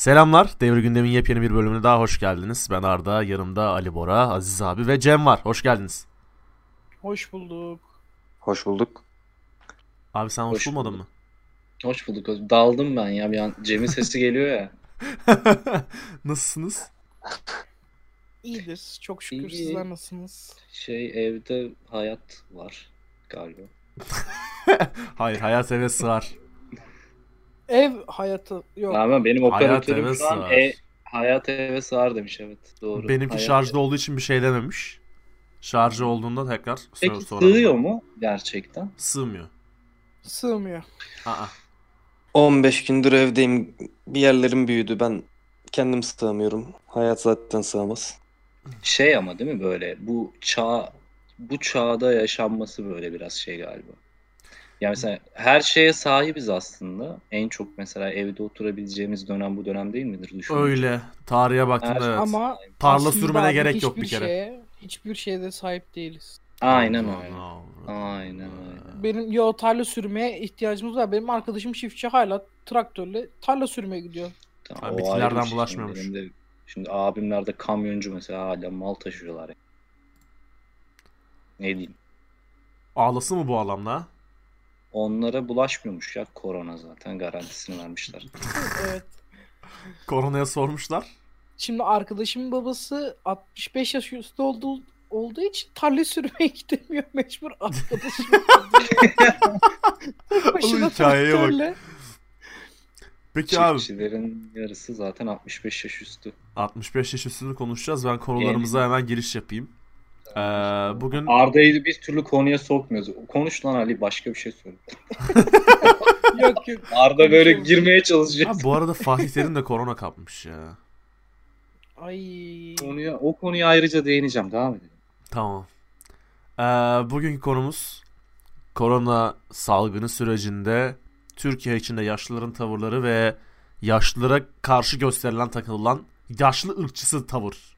Selamlar. Devri Gündem'in yepyeni bir bölümüne daha hoş geldiniz. Ben Arda, yanımda Ali Bora, Aziz abi ve Cem var. Hoş geldiniz. Hoş bulduk. Hoş bulduk. Abi sen hoş, Hoş bulmadın bulduk. Hoş bulduk. Daldım ben ya bir an. Cem'in sesi geliyor ya. mı? Nasılsınız? İyidir. Çok şükür. İyi. Sizler nasılsınız? Şey evde hayat var galiba. Hayır, hayat eve sığar. Ev hayatı yok. Ama benim Hayat operatörüm şu an e, hayat eve sığar demiş evet. Doğru. Benimki Hayat şarjda olduğu için bir şey dememiş. Şarjı olduğunda tekrar Peki sorarım. sığıyor mu gerçekten? Sığmıyor. Sığmıyor. Aa. 15 gündür evdeyim. Bir yerlerim büyüdü. Ben kendim sığamıyorum. Hayat zaten sığamaz. Şey ama değil mi böyle bu çağ bu çağda yaşanması böyle biraz şey galiba. Yani mesela her şeye sahibiz aslında. En çok mesela evde oturabileceğimiz dönem bu dönem değil midir? Düşününce. Öyle. Tarihe baktığında evet. Ama Tarla sürmene gerek yok bir kere. Şeye, hiçbir şeyde sahip değiliz. Aynen öyle. Aynen öyle. Benim yo tarla sürmeye ihtiyacımız var. Benim arkadaşım çiftçi hala traktörle tarla sürmeye gidiyor. Tamam, bitkilerden şey. bulaşmıyormuş. Benim de, şimdi abimler de kamyoncu mesela hala mal taşıyorlar. Yani. Ne diyeyim? Ağlası mı bu alamda? Onlara bulaşmıyormuş ya korona zaten garantisini vermişler. evet. Koronaya sormuşlar. Şimdi arkadaşımın babası 65 yaş üstü olduğu olduğu için tarla sürmeye gidemiyor mecbur arkadaşım. Başına hikayeye bak. traktörle. Peki abi Çiftçilerin yarısı zaten 65 yaş üstü. 65 yaş üstünü konuşacağız. Ben konularımıza hemen giriş yapayım. Ee, bugün Arda'yı bir türlü konuya sokmuyoruz. Konuş lan Ali başka bir şey söyle. Yok yok. Arda böyle girmeye çalışacak. Ha, bu arada Fatih Terim de korona kapmış ya. Ay. Konuya, o konuya ayrıca değineceğim. Devam edelim. Tamam. Ee, bugünkü konumuz korona salgını sürecinde Türkiye içinde yaşlıların tavırları ve yaşlılara karşı gösterilen takılan yaşlı ırkçısı tavır.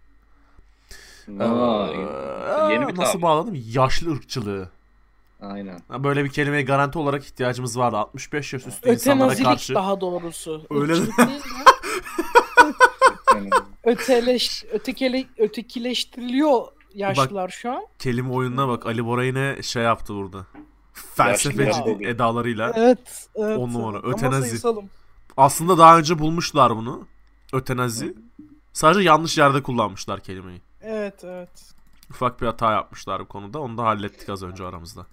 Aa, Ee, yeni bir nasıl tabir. bağladım? Yaşlı ırkçılığı. Aynen. Böyle bir kelimeye garanti olarak ihtiyacımız vardı. 65 yaş üstü insanlara Ötenazilik karşı. daha doğrusu. Öyle öteleş, ötekele, ötekileştiriliyor yaşlılar şu an. Kelime oyununa bak. Ali Bora yine şey yaptı burada. Felsefeci Yaşlı edalarıyla. Evet. evet. On numara, ötenazi. sayısalım. Aslında daha önce bulmuşlar bunu. Ötenazi. Sadece yanlış yerde kullanmışlar kelimeyi. Evet evet. Ufak bir hata yapmışlar bu konuda. Onu da hallettik az önce aramızda.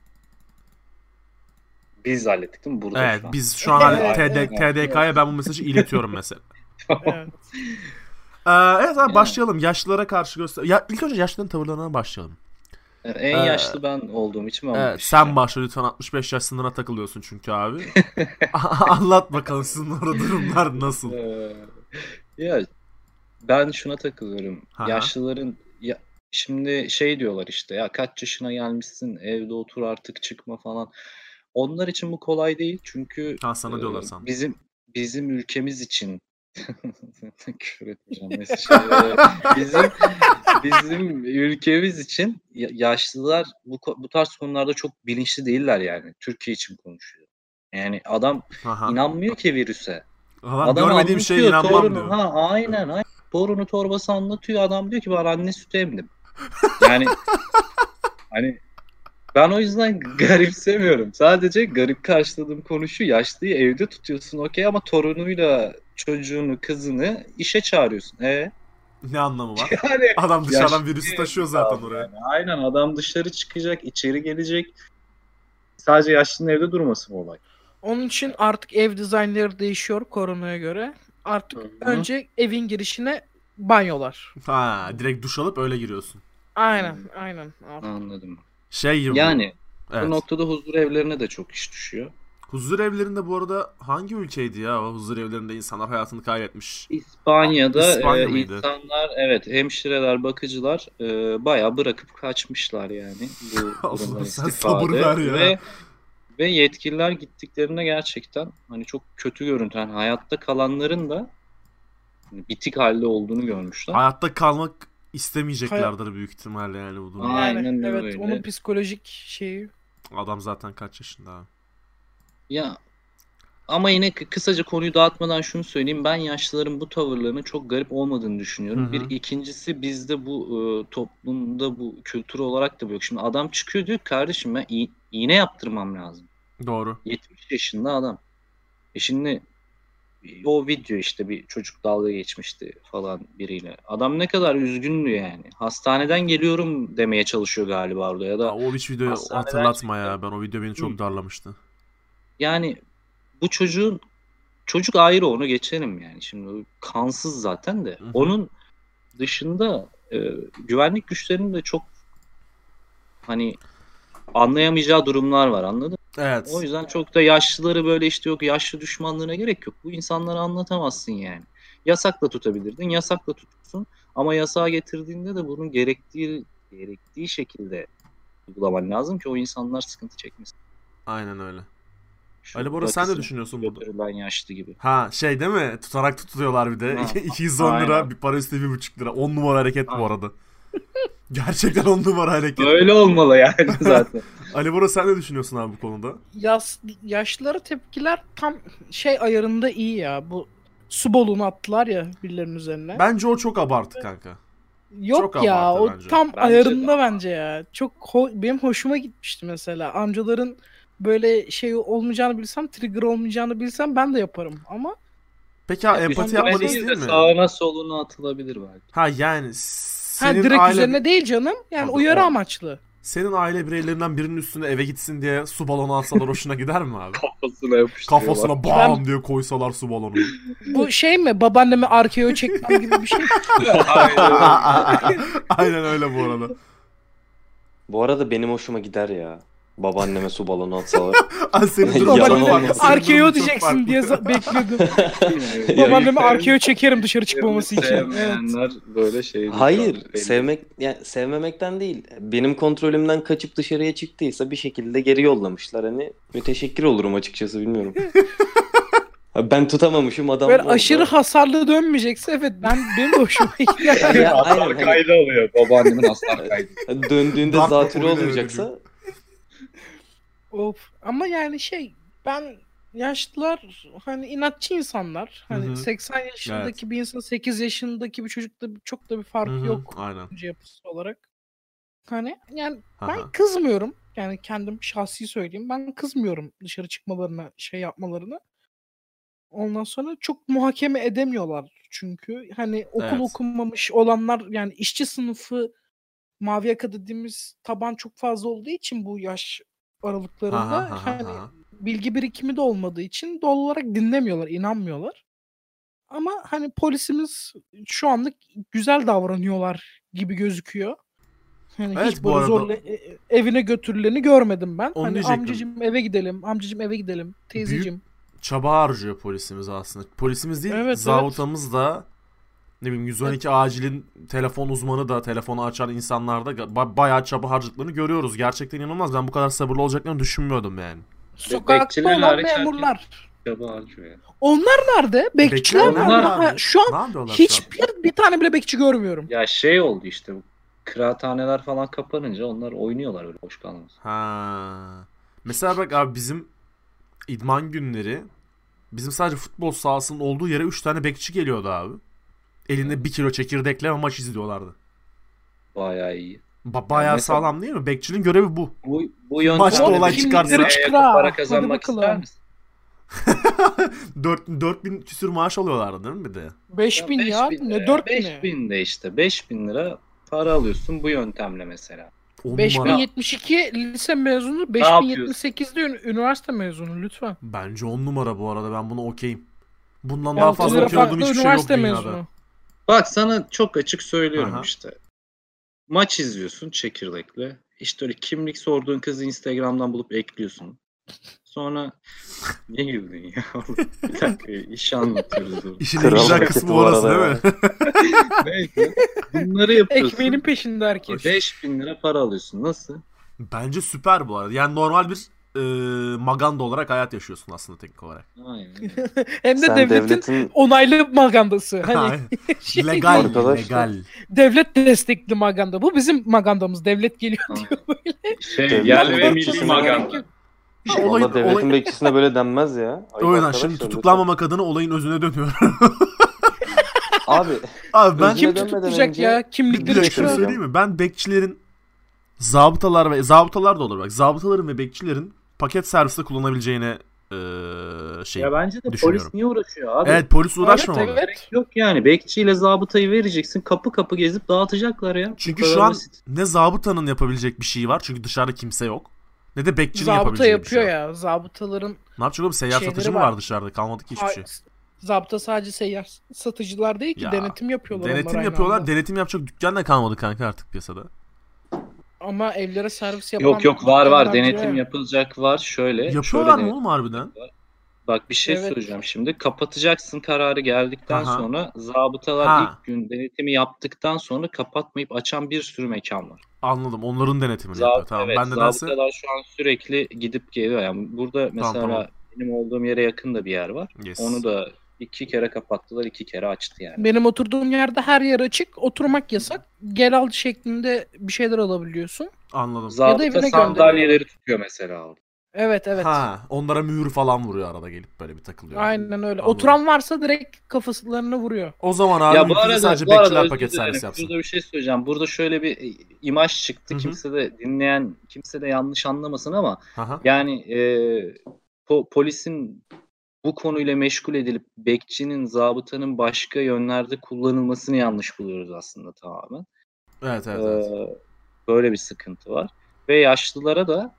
Biz hallettik değil mi? Burada Evet şu an. biz şu an Evet, TD, evet, TDK'ya ben bu mesajı iletiyorum mesela. evet. Ee, evet abi Yani. başlayalım. Yaşlılara karşı göster. Ya ilk önce yaşlıların tavırlarına başlayalım. En Ee, yaşlı ben olduğum için ben Evet, sen başla lütfen 65 yaş sınırına takılıyorsun çünkü abi. Anlat bakalım sizin orada durumlar nasıl? Ee, ya ben şuna takılıyorum. Aha. Yaşlıların ya şimdi şey diyorlar işte ya kaç yaşına gelmişsin evde otur artık çıkma falan. Onlar için bu kolay değil çünkü Ha, sana e, diyorlar sandım. bizim bizim ülkemiz için küfür etmeyeceğim şey, bizim bizim ülkemiz için ya- yaşlılar bu bu tarz konularda çok bilinçli değiller yani. Türkiye için konuşuyor. Yani adam Aha. inanmıyor ki virüse. Adam, Adam görmediğim şeye inanmam diyor. Ha aynen aynen. Torunu torbası anlatıyor adam diyor ki ben anne sütü emdim. Yani hani ben o yüzden garipsemiyorum. Sadece garip karşıladığım konu şu yaşlıyı evde tutuyorsun okey ama torunuyla çocuğunu kızını işe çağırıyorsun. E Ne anlamı var? yani Adam dışarıdan virüsü taşıyor zaten oraya. yani? Aynen adam dışarı çıkacak, içeri gelecek. Sadece yaşlının evde durması mı olay? Onun için artık ev dizaynları değişiyor koronaya göre. Artık Hı hı. önce evin girişine banyolar. Ha, direkt duş alıp öyle giriyorsun. Aynen aynen. Artık. Anladım. Şey gibi. Yani evet. bu noktada huzur evlerine de çok iş düşüyor. Huzur evlerinde bu arada hangi ülkeydi ya huzur evlerinde insanlar hayatını kaybetmiş? İspanya'da İspanya e, mıydı? insanlar evet hemşireler bakıcılar e, bayağı bırakıp kaçmışlar yani bu durumdan sen sabır ver ya. ve ve yetkililer gittiklerinde gerçekten hani çok kötü görüntü yani hayatta kalanların da hani bitik halde olduğunu görmüşler. Hayatta kalmak istemeyeceklerdir büyük ihtimalle yani bu durumda. Aynen Yani evet öyle. onun psikolojik şeyi. Adam zaten kaç yaşında abi? Ya ama yine kı- kısaca konuyu dağıtmadan şunu söyleyeyim. Ben yaşlıların bu tavırlarının çok garip olmadığını düşünüyorum. Hı hı. Bir ikincisi bizde bu e, toplumda bu kültür olarak da yok. Şimdi adam çıkıyor diyor kardeşim ben iğ- iğne yaptırmam lazım. Doğru. 70 yaşında adam. E şimdi o video işte bir çocuk dalga geçmişti falan biriyle. Adam ne kadar üzgündü yani. Hastaneden geliyorum demeye çalışıyor galiba orada ya da o hiç videoyu hatırlatma ya. çıktı. Ben o video beni çok Hı. darlamıştı. yani bu çocuğun çocuk ayrı onu geçelim yani. Şimdi kansız zaten de. Hı hı. Onun dışında e, güvenlik güçlerinin de çok hani anlayamayacağı durumlar var anladın? Evet. O yüzden çok da yaşlıları böyle işte yok yaşlı düşmanlığına gerek yok. Bu insanlara anlatamazsın yani. Yasakla tutabilirdin, yasakla tutursun. Ama yasağa getirdiğinde de bunun gerektiği gerektiği şekilde uygulaman lazım ki o insanlar sıkıntı çekmesin. Aynen öyle. Şu Ali Bora sen rakısını düşünüyorsun burada? götürülen yaşlı gibi. Ha şey değil mi? Tutarak tutuyorlar bir de. Ha, 210 lira bir para üstü 1,5 lira. 10 numara hareket bu Aynen. arada. Gerçekten 10 numara hareket. Öyle olmalı yani zaten. Ali Bora sen ne düşünüyorsun abi bu konuda? Yas, yaşlılara tepkiler tam şey ayarında iyi ya. Bu su balonu attılar ya birilerinin üzerine. Bence o çok abartı kanka. Yok çok ya o bence. tam Bence ayarında de. bence ya. Çok ho- benim hoşuma gitmişti mesela. Amcaların böyle şey olmayacağını bilsem, trigger olmayacağını bilsem ben de yaparım ama Peki ha empati yapmanı de mi? sağına soluna atılabilir belki. Ha yani ha, senin direkt aile, üzerine değil canım. Yani Tabii, uyarı o- amaçlı. senin aile bireylerinden birinin üstüne eve gitsin diye su balonu alsalar hoşuna gider mi abi? Kafasına yapıştırıyorlar. Kafasına bam diye koysalar su balonu. Bu şey mi? Babaannemi arkeo çekmem gibi bir şey. Aynen öyle bu arada. Bu arada benim hoşuma gider ya. Babaanneme su balonu atsalar. Ay senin Yalan. Senin arkeo diyeceksin diye za- bekliyordum. Sev- arkeo çekerim dışarı çıkmaması için. Evet. Sevmeyenler böyle şey. Hayır, sevmek yani sevmemekten değil. Benim kontrolümden kaçıp dışarıya çıktıysa bir şekilde geri yollamışlar. Hani müteşekkir olurum açıkçası bilmiyorum. Ha, ben tutamamışım adam. Böyle orada. aşırı hasarlı dönmeyecekse evet ben benim de hoşuma gider. Ya, hani- kaydı alıyor. Babaannemin hasar kaydı. Döndüğünde Darp zatürre olmayacaksa Of. Ama yani şey ben yaşlılar hani inatçı insanlar. Hani Hı hı. 80 yaşındaki bir insan 8 yaşındaki bir çocukta çok da bir fark Hı hı, yok Aynen. yapısı olarak. Hani yani ben Aha. kızmıyorum. Yani kendim şahsi söyleyeyim. Ben kızmıyorum dışarı çıkmalarına, şey yapmalarını. Ondan sonra çok muhakeme edemiyorlar çünkü. Hani okul Evet. okumamış olanlar yani işçi sınıfı mavi yaka dediğimiz taban çok fazla olduğu için bu yaş aralıklarında Aha, aha, hani aha. bilgi birikimi de olmadığı için doğal olarak dinlemiyorlar, inanmıyorlar. Ama hani polisimiz şu anlık güzel davranıyorlar gibi gözüküyor. Hani Evet, hiç bu arada- zorla e- e- evine götürüleni görmedim ben. Onu hani diyecektim. amcacım eve gidelim, amcacım eve gidelim, teyzeciğim. Çaba harcıyor polisimiz aslında. Polisimiz değil, Evet, evet. zabıtamız da ne bileyim 112 acilin telefon uzmanı da telefonu açan insanlar da ba- bayağı çaba harcadıklarını görüyoruz. Gerçekten inanılmaz. Ben bu kadar sabırlı olacaklarını düşünmüyordum yani. Sokakta bekçiler olan hariç memurlar. Çaba harcıyor ya. Onlar nerede? Bekçiler Bekçiler nerede? nerede Ha, an yapıyorlar şu an? hiçbir bir tane bile bekçi görmüyorum. Ya şey oldu işte bu kıraathaneler falan kapanınca onlar oynuyorlar öyle boş kalmaz. Ha. Mesela bak abi bizim idman günleri bizim sadece futbol sahasının olduğu yere 3 tane bekçi geliyordu abi. Elinde 1 kilo çekirdekle maç izliyorlardı. Bayağı iyi. Ba- bayağı mesela- sağlam değil mi? Bekçinin görevi bu. Bu, bu yöntemle Maçta olay çıkarsa- para kazanmak ister misin? 4 4000 küsür maaş alıyorlardı değil mi bir de? 5000 ya, beş bin ne lira. 4000 Beş bin de işte 5000 lira para alıyorsun bu yöntemle mesela. 10 numara. 5072 lise mezunu, yapıyorsun? 5078'de ün- üniversite mezunu lütfen. Bence 10 numara bu arada. Ben buna okeyim. Bundan daha 6 fazla okey olduğum hiçbir şey yok üniversite dünyada. mezunu. Bak sana çok açık söylüyorum Aha. işte. Maç izliyorsun çekirdekle. İşte öyle kimlik sorduğun kızı Instagram'dan bulup ekliyorsun. Sonra ne güldün ya? Bir dakika iş anlatıyoruz burada. İşin en güzel kısmı bu arada orası değil mi? Neyse. Bunları yapıyorsun. Ekmeğinin peşinde herkes. 5000 lira para alıyorsun. Nasıl? Bence süper bu arada. Yani normal bir e, maganda olarak hayat yaşıyorsun aslında teknik olarak. Aynen. Hem de sen devletin devletin onaylı magandası. Hani şey, legal, Arkadaşlar. legal. devlet destekli maganda. Bu bizim magandamız. Devlet geliyor Aynen. diyor böyle. Şey Devlet yerli ve milli maganda. şey. Olayın- Valla devletin olay- bekçisine böyle denmez ya. Ayıp O yüzden şimdi tutuklanmamak adına olayın özüne dönüyorum. Abi Abi ben Kim tutacak önce ya? Kimlikleri şey çıkıyor. söyleyeyim mi? Ben bekçilerin zabıtalar ve zabıtalar da olur bak. Zabıtaların ve bekçilerin paket serviste kullanabileceğine eee şey. Ya bence de polis niye uğraşıyor abi? Evet polis uğraşmamalı. Evet, evet. Yok yani bekçiyle zabıtayı vereceksin kapı kapı gezip dağıtacaklar ya. Çünkü şu an basit. ne zabıtanın yapabilecek bir şeyi var çünkü dışarıda kimse yok. Ne de bekçinin Zabıta yapabileceği bir şey yapıyor ya. Zabıtaların Ne yapacak oğlum? Seyyar satıcı mı var. dışarıda? Kalmadı ki hiçbir Ay, şey. Zabıta sadece seyyar satıcılar değil ki Ya, denetim yapıyorlar. Denetim yapıyorlar. anda. Denetim yapacak dükkan da kalmadı kanka artık piyasada. Ama evlere servis yapan Yok yok var var denetim yapılacak var şöyle. Yapıyorlar şöyle mı oğlum harbiden? Bak bir şey Evet. söyleyeceğim şimdi. Kapatacaksın kararı geldikten Aha. sonra zabıtalar Ha. ilk gün denetimi yaptıktan sonra kapatmayıp açan bir sürü mekan var. Anladım. Onların denetimini Zab- yapıyor. Tamam. evet, ben nedense zabıtalar şu an sürekli gidip geliyor. Yani burada mesela tamam. benim olduğum yere yakın da bir yer var. yes. Onu da iki kere kapattılar, iki kere açtı yani. Benim oturduğum yerde her yer açık. Oturmak yasak. Gel al şeklinde bir şeyler alabiliyorsun. anladım. Zabıta evine sandalyeleri tutuyor mesela orada. Evet evet. Ha, onlara mühür falan vuruyor arada gelip böyle bir takılıyor. Aynen öyle. Anladım. Oturan varsa direkt kafaslarını vuruyor. O zaman abi ya bu arada, sadece bu arada bekçiler paket servis yapsın. Şurada bir şey söyleyeceğim. Burada şöyle bir e, imaj çıktı. Hı hı. Kimse de dinleyen kimse de yanlış anlamasın ama Aha. yani e, po- polisin bu konuyla meşgul edilip bekçinin, zabıtanın başka yönlerde kullanılmasını yanlış buluyoruz aslında tamamen. Evet evet. evet. Ee, böyle bir sıkıntı var. Ve yaşlılara da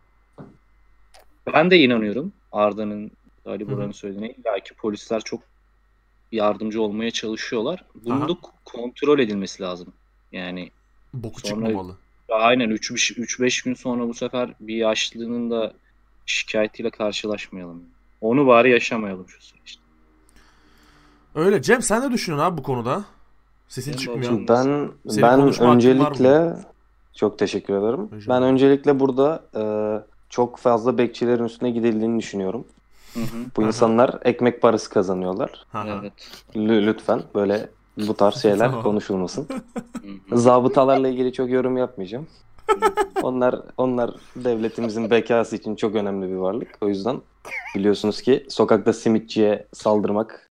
ben de inanıyorum Arda'nın Ali. Buran'ın söylediğine. İlla ki polisler çok yardımcı olmaya çalışıyorlar. Bunun da kontrol edilmesi lazım. Yani Boku sonra- çıkmamalı. aynen 3-5 gün sonra bu sefer bir yaşlının da şikayetiyle karşılaşmayalım. Onu bari yaşamayalım şu süreçte. Öyle. Cem sen ne düşünüyorsun abi bu konuda? Sesin çıkmıyor. Ben Senin ben öncelikle çok teşekkür ederim. Rica Ben öncelikle burada e, çok fazla bekçilerin üstüne gidildiğini düşünüyorum. Hı hı. Bu Aha. insanlar ekmek parası kazanıyorlar. Evet. Lü- lütfen böyle bu tarz şeyler Tamam. konuşulmasın. Hı hı. Zabıtalarla ilgili çok yorum yapmayacağım. Onlar onlar devletimizin bekası için çok önemli bir varlık. O yüzden biliyorsunuz ki sokakta simitçiye saldırmak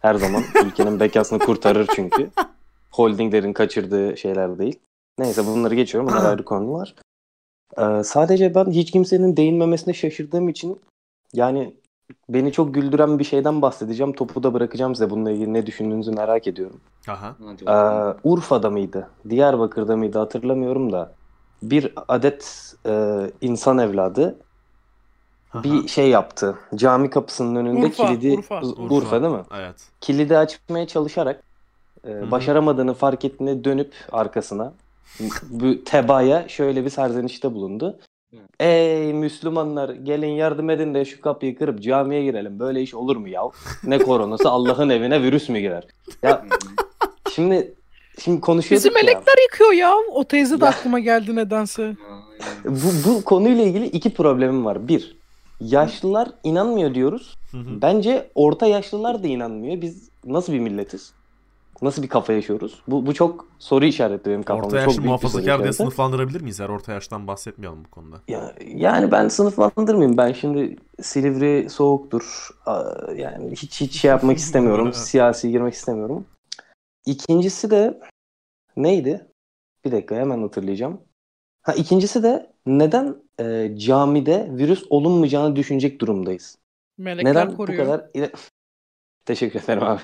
her zaman ülkenin bekasını kurtarır çünkü. Holdinglerin kaçırdığı şeyler değil. Neyse bunları geçiyorum. Bunlar ayrı konular. Ee, sadece ben hiç kimsenin değinmemesine şaşırdığım için yani beni çok güldüren bir şeyden bahsedeceğim. Topu da bırakacağım size. Bununla ilgili ne düşündüğünüzü merak ediyorum. Aha. Ee. Urfa'da mıydı? Diyarbakır'da mıydı hatırlamıyorum da bir adet e, insan evladı. Bir şey yaptı. Cami kapısının önünde Urfa, kilidi Urfa. Urfa. değil mi? Evet. Kilidi açmaya çalışarak e, başaramadığını fark ettiğinde dönüp arkasına bu tebaya şöyle bir serzenişte bulundu. Ey Müslümanlar gelin yardım edin de şu kapıyı kırıp camiye girelim. Böyle iş olur mu ya? Ne koronası Allah'ın evine virüs mü girer? Ya şimdi şimdi konuşuyorduk Bizi ya. melekler yıkıyor ya. O teyze de Ya. aklıma geldi nedense. Bu, bu konuyla ilgili iki problemim var. Bir, yaşlılar inanmıyor diyoruz. Hı hı. Bence orta yaşlılar da inanmıyor. Biz nasıl bir milletiz? Nasıl bir kafa yaşıyoruz? Bu, bu çok soru işareti benim kafamda. Orta yaşlı muhafazakar diye sınıflandırabilir miyiz? Yani orta yaştan bahsetmeyelim bu konuda. Ya, yani ben sınıflandırmayayım. Ben şimdi Silivri soğuktur. Yani hiç hiç şey yapmak istemiyorum. Siyasi girmek istemiyorum. İkincisi de neydi? Bir dakika hemen hatırlayacağım. Ha ikincisi de neden e, camide virüs olunmayacağını düşünecek durumdayız? Melekler Neden koruyor. bu kadar ile- Teşekkür ederim abi.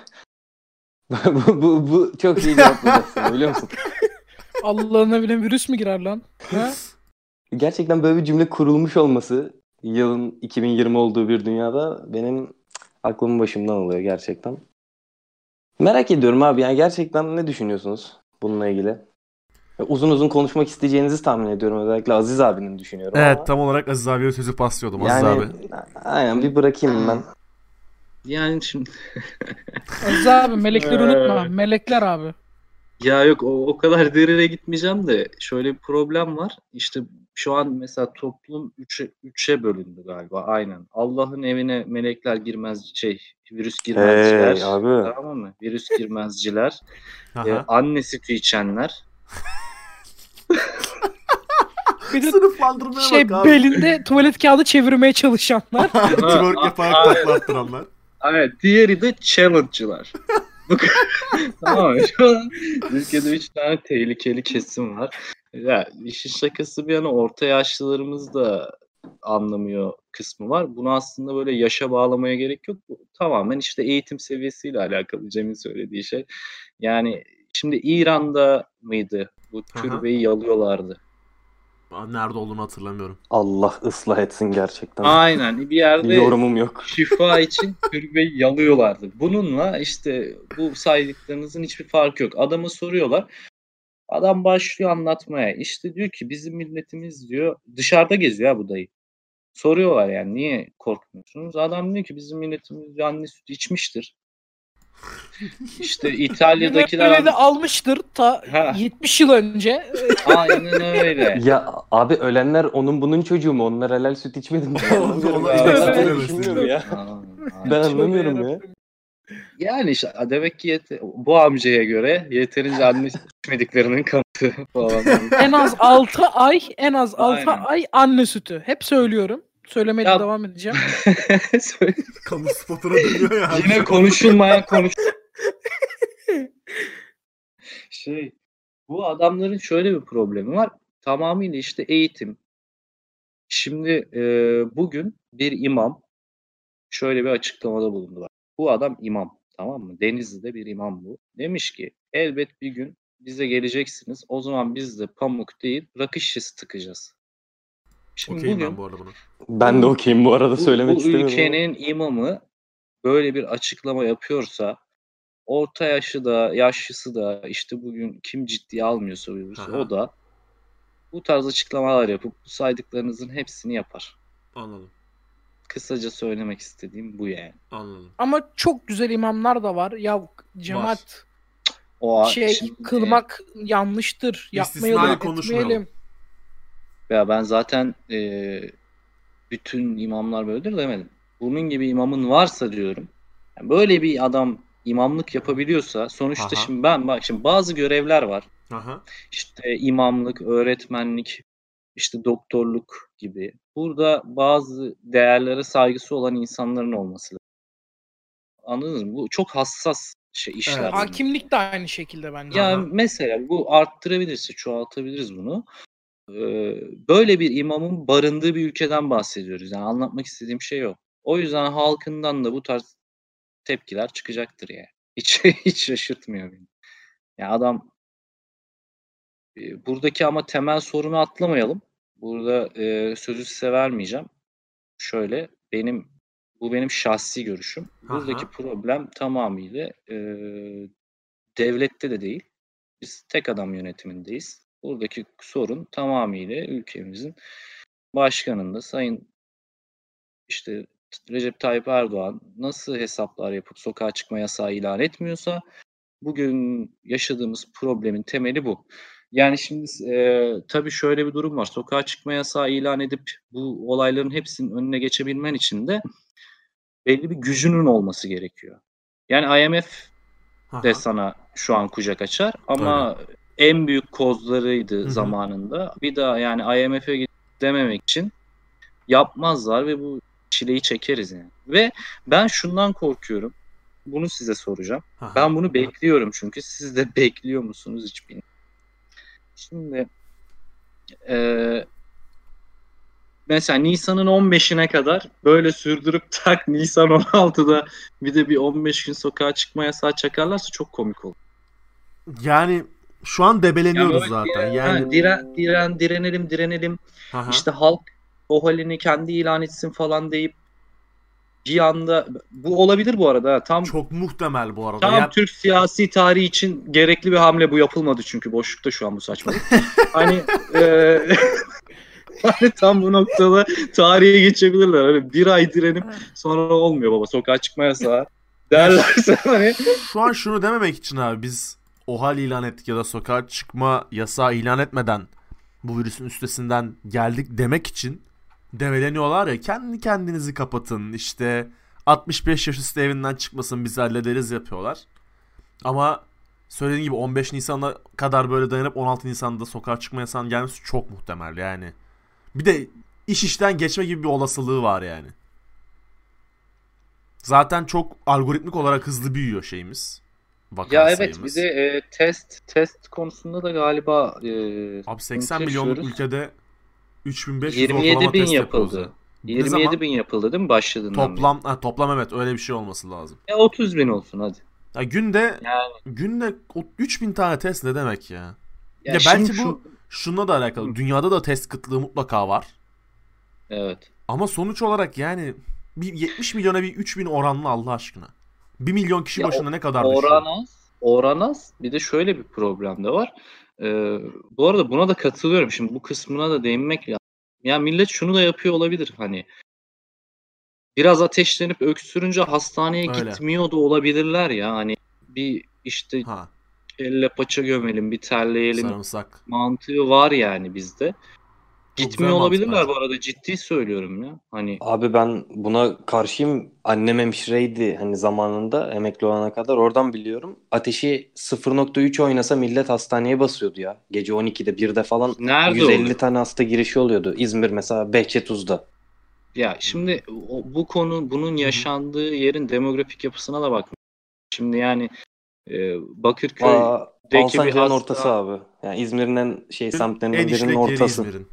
bu, bu, bu çok iyi cevaplayacaksın biliyor musun? Allah'ın evine virüs mü girer lan? Ha? Gerçekten böyle bir cümle kurulmuş olması yılın 2020 olduğu bir dünyada benim aklımın başımdan alıyor gerçekten. Merak ediyorum abi yani gerçekten ne düşünüyorsunuz bununla ilgili? Uzun uzun konuşmak isteyeceğinizi tahmin ediyorum. Özellikle Aziz abinin düşünüyorum Evet ama. tam olarak Aziz abiye sözü paslıyordum. Aziz yani, abi. Aynen bir bırakayım ben. Yani şimdi Aziz abi melekleri Ee. unutma. Melekler abi. Ya yok o, o kadar derine gitmeyeceğim de şöyle bir problem var. İşte şu an mesela toplum üçe, üçe bölündü galiba aynen. Allah'ın evine melekler girmez şey virüs girmezciler. Hey abi. Tamam mı? Virüs girmezciler. E, anne sütü içenler. Bir de Sınıflandırmaya şey bak abi. belinde tuvalet kağıdı çevirmeye çalışanlar. Twerk yaparak taklattıranlar. Evet, diğeri de challenge'cılar. Bu tamam mı? Şu an ülkede üç tane tehlikeli kesim var. Ya işin şakası bir yana orta yaşlılarımız da anlamıyor kısmı var. Bunu aslında böyle yaşa bağlamaya gerek yok. Bu tamamen işte eğitim seviyesiyle alakalı Cem'in söylediği şey. Yani şimdi İran'da mıydı? Bu Aha. türbeyi yalıyorlardı. Nerede olduğunu hatırlamıyorum. Allah ıslah etsin gerçekten. Aynen bir yerde Yorumum yok. şifa için türbeyi yalıyorlardı. Bununla işte bu saydıklarınızın hiçbir farkı yok. Adama soruyorlar. Adam başlıyor anlatmaya. İşte diyor ki bizim milletimiz diyor dışarıda geziyor ha bu dayı. Soruyorlar yani niye korkmuyorsunuz? Adam diyor ki bizim milletimiz anne sütü içmiştir. İşte İtalya'dakiler Böyle de almıştır ta Ha. 70 yıl önce. aynen öyle. Ya abi ölenler onun bunun çocuğu mu? Onlar helal süt içmedi mi? Ben Onlar ya. Ben anlamıyorum ya. Yani işte demek ki yete- bu amcaya göre yeterince anne içmediklerinin kanıtı falan. En az 6 ay, en az 6 Aynen. ay anne sütü. Hep söylüyorum. Söylemeye Ya- devam edeceğim. Kamu spotuna dönüyor ya. Yine konuşulmayan konuş. şey, bu adamların şöyle bir problemi var. Tamamıyla işte eğitim. Şimdi e, bugün bir imam şöyle bir açıklamada bulundu. Bak. Bu adam imam, tamam mı? Denizli'de bir imam bu. Demiş ki elbet bir gün bize geleceksiniz. O zaman biz de pamuk değil rakı şişesi tıkacağız. Şimdi Okeyim bugün ben bu arada bunu. Ben de okeyim bu arada bu, söylemek bu istemiyorum. ama. ülkenin imamı böyle bir açıklama yapıyorsa orta yaşı da yaşlısı da işte bugün kim ciddiye almıyorsa bu virüsü, o da bu tarz açıklamalar yapıp bu saydıklarınızın hepsini yapar. Anladım. Kısaca söylemek istediğim bu yani. Anladım. Ama çok güzel imamlar da var. Ya cemaat O şey şimdi- kılmak yanlıştır. Yapmayalım, konuşmayalım. Etmeyelim. Ya ben zaten e, bütün imamlar böyledir demedim. Bunun gibi imamın varsa diyorum. yani böyle bir adam imamlık yapabiliyorsa sonuçta Aha. şimdi ben bak şimdi bazı görevler var. Aha. işte imamlık, öğretmenlik, işte doktorluk gibi. Burada bazı değerlere saygısı olan insanların olması lazım. Anladınız mı? Bu çok hassas şey işler. Evet. bunlar. Hakimlik de aynı şekilde bence. Ya Aha. mesela bu arttırabilirse, çoğaltabiliriz bunu. Böyle bir imamın barındığı bir ülkeden bahsediyoruz. Yani anlatmak istediğim şey o. O yüzden halkından da bu tarz tepkiler çıkacaktır yani. Hiç hiç şaşırtmıyor beni. Ya adam buradaki ama temel sorunu atlamayalım. Burada e, sözü size vermeyeceğim. Şöyle benim bu benim şahsi görüşüm. Buradaki Aha. problem tamamıyla e, devlette de değil. Biz tek adam yönetimindeyiz. Buradaki sorun tamamıyla ülkemizin başkanında Sayın işte Recep Tayyip Erdoğan nasıl hesaplar yapıp sokağa çıkma yasağı ilan etmiyorsa bugün yaşadığımız problemin temeli bu. Yani şimdi e, tabii şöyle bir durum var. Sokağa çıkma yasağı ilan edip bu olayların hepsinin önüne geçebilmen için de belli bir gücünün olması gerekiyor. Yani IMF Aha. de sana şu an kucak açar ama en büyük kozlarıydı hı. zamanında. Bir daha yani IMF'e dememek için yapmazlar ve bu çileyi çekeriz yani. Ve ben şundan korkuyorum. Bunu size soracağım. Aha. Ben bunu bekliyorum çünkü siz de bekliyor musunuz hiç bilmiyorum. Şimdi eee, mesela Nisan'ın 15'ine kadar böyle sürdürüp tak Nisan 16'da bir de bir 15 gün sokağa çıkma yasağı çakarlarsa çok komik olur. Yani şu an debeleniyoruz Yani zaten. Ha, Yani diren, diren, direnelim direnelim Aha. işte halk o halini kendi ilan etsin falan deyip bir anda bu olabilir bu arada ha. tam çok muhtemel bu arada. Tam Ya- Türk siyasi tarihi için gerekli bir hamle bu yapılmadı çünkü boşlukta şu an bu saçmalık. hani e, hani tam bu noktada tarihe geçebilirler. Hani bir ay direnip sonra olmuyor baba sokağa çıkma yasağı derlerse hani Şu an şunu dememek için abi biz OHAL ilan ettik ya da sokağa çıkma yasağı ilan etmeden bu virüsün üstesinden geldik demek için develeniyorlar ya kendi kendinizi kapatın işte 65 yaş üstü evinden çıkmasın biz hallederiz yapıyorlar. Ama söylediğin gibi 15 Nisan'a kadar böyle dayanıp 16 Nisan'da sokağa çıkma yasağının gelmesi çok muhtemel yani. Bir de iş işten geçme gibi bir olasılığı var yani. Zaten çok algoritmik olarak hızlı büyüyor şeyimiz. Vaka Ya evet sayımız. bir de e, test test konusunda da galiba e, Abi 80 sıkıntı milyonluk ülkede 3500 27 ortalama bin yapıldı. ya. Ne 27 zaman? bin yapıldı değil mi başladığından? Toplam ha, toplam evet öyle bir şey olması lazım. Ya 30 bin olsun hadi. Ya günde Yani günde o 3000 tane test ne demek ya? ya Ya belki şu- bu şununla da alakalı. Hı. Dünyada da test kıtlığı mutlaka var. evet. Ama sonuç olarak yani bir 70 milyona bir 3000 oranlı Allah aşkına. 1 milyon kişi Ya başına ne kadar düşüyor? Oran az. Oran az. Bir de şöyle bir problem de var. Ee, bu arada buna da katılıyorum. Şimdi bu kısmına da değinmek lazım. Ya millet şunu da yapıyor olabilir hani. Biraz ateşlenip öksürünce hastaneye Öyle. gitmiyor da olabilirler ya. Hani bir işte Ha, elle paça gömelim, bir terleyelim sarımsak. mantığı var yani bizde. Gitmiyor olabilirler bu arada. Ciddi söylüyorum ya. Hani Abi ben buna karşıyım. Annem hemşireydi hani zamanında emekli olana kadar oradan biliyorum. Ateşi 0.3 oynasa millet hastaneye basıyordu ya. Gece 12'de 1'de falan nerede 150 oluyor? tane hasta girişi oluyordu. İzmir mesela Behçetuz'da. Ya şimdi o- bu konu bunun yaşandığı yerin demografik yapısına da bak. Şimdi yani e, Bakırköy Aa, bir hasta- ortası abi. Yani İzmir'in en şey En semtlerinden birinin ortası. İzmir'in.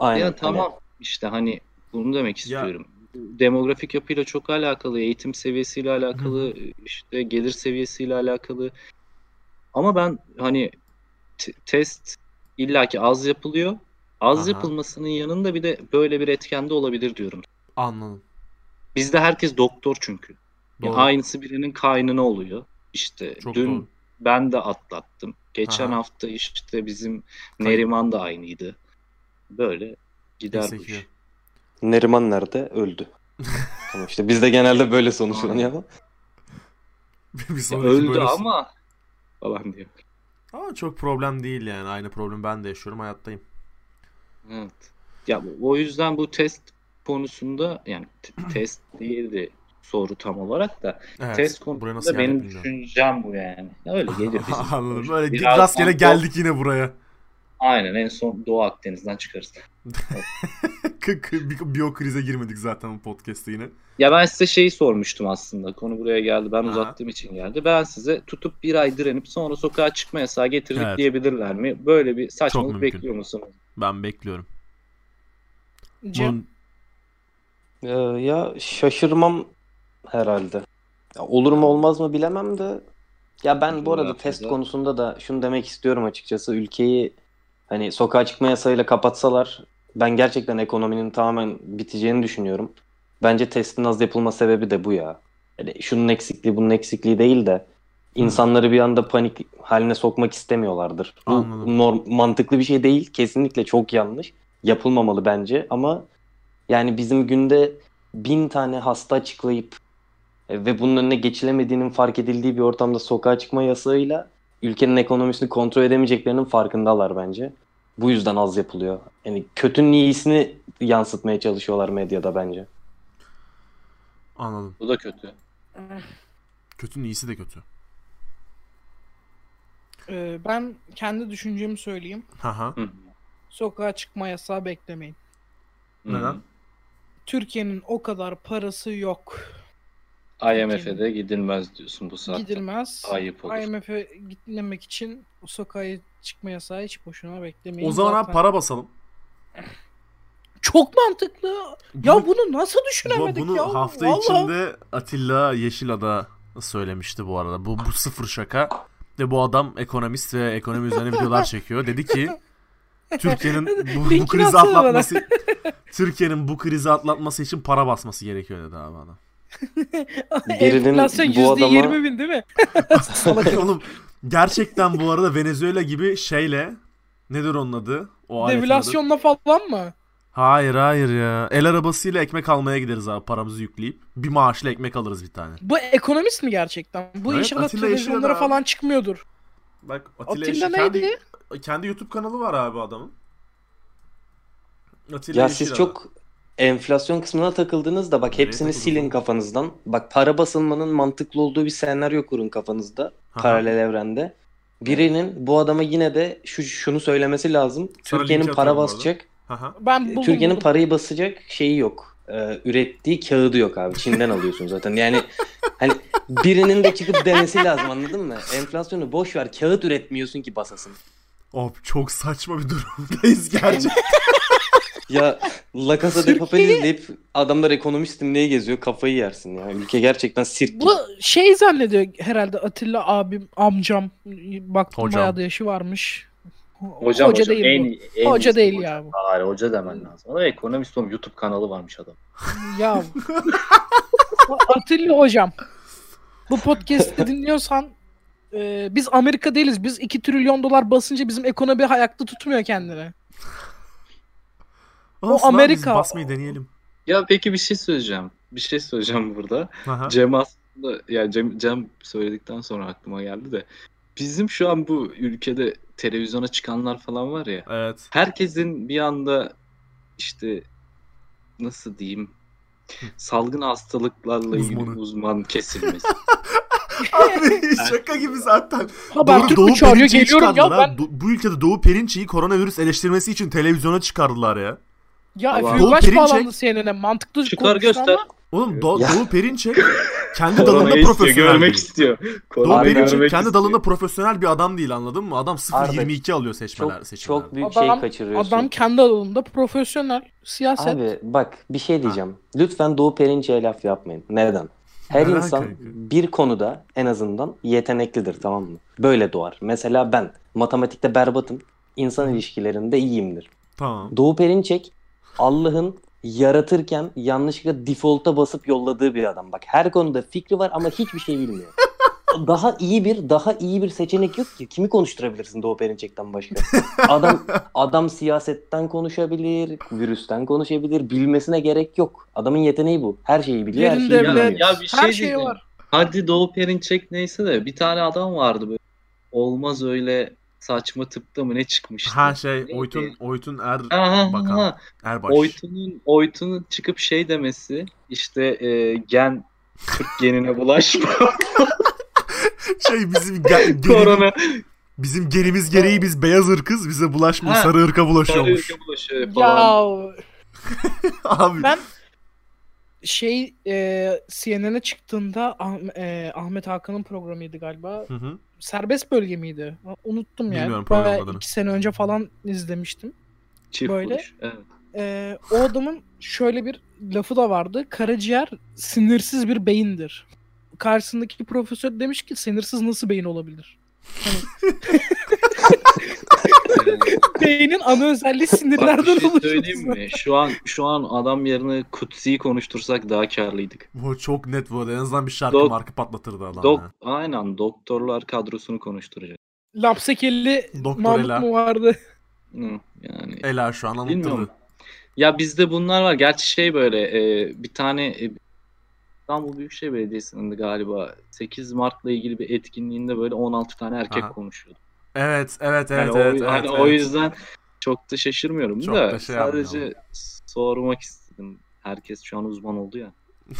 Aynen. ya tamam işte hani bunu demek Ya- istiyorum. Demografik yapıyla çok alakalı, eğitim seviyesiyle alakalı, işte gelir seviyesiyle alakalı. Ama ben hani t- test illaki az yapılıyor. Az Aha. yapılmasının yanında bir de böyle bir etken de olabilir diyorum. Anladım. Bizde herkes doktor çünkü. Ya Doğru. aynısı birinin kaynına oluyor. İşte Çok dün doğru. ben de atlattım. Geçen Aha. hafta işte bizim Neriman da aynıydı. Böyle gider bu iş. Neriman nerede? Öldü. Tamam işte bizde genelde böyle sonuçlanıyor ama. bir Ya öldü böyle- ama falan diyor. Ama çok problem değil yani. Aynı problemi ben de yaşıyorum. Hayattayım. Evet. Ya bu- o yüzden bu test konusunda yani t- test değildi soru tam olarak da Evet. test konusunda benim düşüncem bu yani. Öyle geliyor bizim. Anladım. Böyle rastgele geldik yine buraya. Aynen en son Doğu Akdeniz'den çıkarız. Biyokrize girmedik zaten bu podcast'te yine. Ya ben size şeyi sormuştum aslında. Konu buraya geldi. Ben Aha. uzattığım için geldi. Ben size tutup bir ay direnip sonra sokağa çıkma yasağı getirdik Evet. diyebilirler mi? Böyle bir saçmalık bekliyor musunuz? Ben bekliyorum. Cem, Bunun- Ee, ya şaşırmam herhalde. Ya olur mu olmaz mı bilemem de. Ya ben bu arada test konusunda da şunu demek istiyorum açıkçası. Ülkeyi hani sokağa çıkma yasayla kapatsalar ben gerçekten ekonominin tamamen biteceğini düşünüyorum. Bence testin az yapılma sebebi de bu ya. Yani şunun eksikliği bunun eksikliği değil de insanları bir anda panik haline sokmak istemiyorlardır. Bu Anladım. norm, mantıklı bir şey değil. Kesinlikle çok yanlış. Yapılmamalı bence ama yani bizim günde bin tane hasta açıklayıp e, ve bunun önüne geçilemediğinin fark edildiği bir ortamda sokağa çıkma yasağıyla ülkenin ekonomisini kontrol edemeyeceklerinin farkındalar bence. Bu yüzden az yapılıyor. Yani kötünün iyisini yansıtmaya çalışıyorlar medyada bence. Anladım. Bu da kötü. Kötünün iyisi de kötü. e, ben kendi düşüncemi söyleyeyim. Haha. Sokağa çıkma yasağı beklemeyin. Neden? Türkiye'nin o kadar parası yok. IMF'e de gidilmez diyorsun bu saatte. Gidilmez. Ayıp olur. IMF'e gitmemek için o sokağa çıkma yasağı hiç boşuna beklemeyin. O zaman abi Zaten para basalım. Çok mantıklı. Ya Bunu- bunu nasıl düşünemedik bunu ya? hafta Vallahi. içinde Atilla Yeşilada söylemişti bu arada. Bu, bu sıfır şaka. Ve bu adam ekonomist ve ekonomi üzerine videolar çekiyor. Dedi ki Türkiye'nin bu, bu krizi atlatması Türkiye'nin bu krizi atlatması için para basması gerekiyor dedi abi adam. Birinin Enflasyon bu adama- %20 bin değil mi? Salak oğlum. Gerçekten bu arada Venezuela gibi şeyle nedir onun adı? O? Devülasyonla falan mı? Hayır hayır ya. El arabasıyla ekmek almaya gideriz abi paramızı yükleyip. Bir maaşla ekmek alırız bir tane. Bu ekonomist mi gerçekten? Bu Evet, inşallah Atilla televizyonlara falan çıkmıyordur. Bak Atilla Yeşil- neydi? Kendi, kendi YouTube kanalı var abi adamın. Atilla Ya Yeşilada. siz çok enflasyon kısmına takıldınız da bak Nereye hepsini silin kafanızdan. Bak para basılmanın mantıklı olduğu bir senaryo kurun kafanızda. Aha. Paralel evrende. birinin bu adama yine de şu şunu söylemesi lazım. Sana Türkiye'nin para basacak, Aha. Ben buldum. Türkiye'nin buldum. parayı basacak şeyi yok. Ee, ürettiği kağıdı yok abi. Çin'den alıyorsun zaten. Yani hani birinin de çıkıp demesi lazım anladın mı? Enflasyonu boş ver. Kağıt üretmiyorsun ki basasın. Of çok saçma bir durumdayız gerçekten. Ya La Casa de Papel izleyip adamlar ekonomistim diye geziyor. Kafayı yersin ya. Ülke gerçekten sirk. Bu şey zannediyor herhalde Atilla abim, amcam. Baktım Hocam. bayağı da yaşı varmış. Hocam Hoca hocam değil en, bu. en Hoca iyisi değil hocam. ya bu. Hayır hoca demen lazım. O ekonomist oğlum YouTube kanalı varmış adam. Ya. Atilla hocam. Bu podcast'i dinliyorsan e, biz Amerika değiliz. Biz 2 trilyon dolar basınca bizim ekonomi ayakta tutmuyor kendini. Olsun abi, Amerika- basmayı deneyelim. Ya peki bir şey söyleyeceğim. Bir şey söyleyeceğim burada. Aha. Cem aslında yani Cem, Cem söyledikten sonra aklıma geldi de bizim şu an bu ülkede televizyona çıkanlar falan var ya Evet. herkesin bir anda işte nasıl diyeyim salgın hastalıklarla ilgili uzman kesilmesi. Abi şaka gibi zaten. Doğu mü çağırıyor Perinçek'i geliyorum ya çıkardılar ha. ben. Bu ülkede Doğu Perinçek'i koronavirüs eleştirmesi için televizyona çıkardılar ya. Ya Allah. Doğu Perinçek- bağlandı CNN'e mantıklı Çıkar konuştu göster. ama Oğlum Do- Ya. Doğu Perinçek kendi dalında istiyor, profesyonel görmek değil. istiyor. Doğu Perinçek görmek kendi istiyor. dalında profesyonel bir adam değil anladın mı? Adam 0.22 alıyor seçmeler Çok, seçimlerde. çok büyük Adam- şey kaçırıyorsun. adam kendi alanında profesyonel siyaset. Abi bak bir şey diyeceğim. Lütfen Doğu Perinçek'e laf yapmayın. Neden? Her Neden insan kanka? bir konuda en azından yeteneklidir tamam mı? Böyle doğar. Mesela ben matematikte berbatım. İnsan ilişkilerinde iyiyimdir. Tamam. Doğu Perinçek Allah'ın yaratırken yanlışlıkla default'a basıp yolladığı bir adam. Bak her konuda fikri var ama hiçbir şey bilmiyor. Daha iyi bir daha iyi bir seçenek yok ki. Kimi konuşturabilirsin Doğu Perinçek'ten başka? Adam adam siyasetten konuşabilir, virüsten konuşabilir. Bilmesine gerek yok. Adamın yeteneği bu. Her şeyi biliyor, her şeyi Yerinde bile- Ya bir şey Her şey diyeceğim. var. Hadi Doğu Perinçek neyse de bir tane adam vardı böyle. Olmaz öyle saçma tıpta mı ne çıkmıştı? Ha şey Neydi? Oytun Oytun Er Ha, ha, Bakan. ha. Erbaş. Oytun'un Oytun'un çıkıp şey demesi işte e, gen Türk genine bulaşma. Şey bizim ge- genimiz- Korona bizim genimiz gereği biz beyaz ırkız bize bulaşmıyor Ha. sarı ırka bulaşıyormuş. sarı ülke bulaşıyor falan. Ya Abi ben şey e, CNN'e çıktığında Ah- e, Ahmet Hakan'ın programıydı galiba. Hı hı. Serbest bölge miydi? Unuttum yani. Bilmiyorum Bayağı iki sene önce falan izlemiştim. Çift Böyle. buluş. Evet. E, o adamın şöyle bir lafı da vardı. Karaciğer sinirsiz bir beyindir. Karşısındaki profesör demiş ki sinirsiz nasıl beyin olabilir? Hani beynin ana özelliği Bak sinirlerden bir şey oluşuyor. söyleyeyim mi? Şu an şu an adam yerine Kutsi'yi konuştursak daha karlıydık. bu çok net bu arada. En azından bir şarkı Dok- marka patlatırdı adam. Dok aynen doktorlar kadrosunu konuşturacak. Lapsekelli Doktor Mahmut Ela. mu vardı? Hı, yani Ela şu an anlatırdı. Ya bizde bunlar var. Gerçi şey böyle e, bir tane e, İstanbul Büyükşehir Belediyesi'nin galiba 8 Mart'la ilgili bir etkinliğinde böyle 16 tane erkek Aha. konuşuyordu. Evet evet evet Yani evet. o, evet, hani evet. o yüzden çok da şaşırmıyorum Çok da da şey sadece yapmıyorum. sormak istedim. Herkes şu an uzman oldu ya.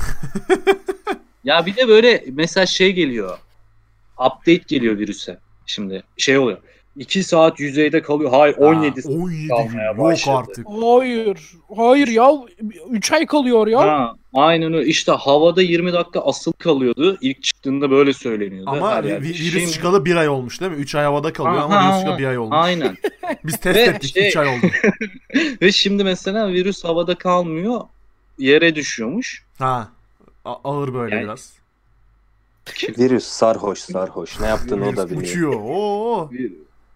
Ya bir de böyle mesela şey geliyor. Update geliyor virüse. Şimdi şey oluyor. 2 saat yüzeyde kalıyor. Hayır 17 Ha, 17 gün. kalmaya Yok başladı. artık. Hayır. Hayır ya. 3 ay kalıyor ya. Ha, aynen öyle. İşte havada 20 dakika asıl kalıyordu. İlk çıktığında böyle söyleniyordu. Ama Her virüs Şimdi- çıkalı bir ay olmuş değil mi? 3 ay havada kalıyor Ha, ama ha, virüs çıkalı bir ay olmuş. Aynen. Biz test Ve ettik şey- 3 ay oldu. Ve şimdi mesela virüs havada kalmıyor. Yere düşüyormuş. Ha. A- ağır böyle Yani- biraz. Virüs sarhoş sarhoş. Ne yaptığını o da biliyor. uçuyor. Oo.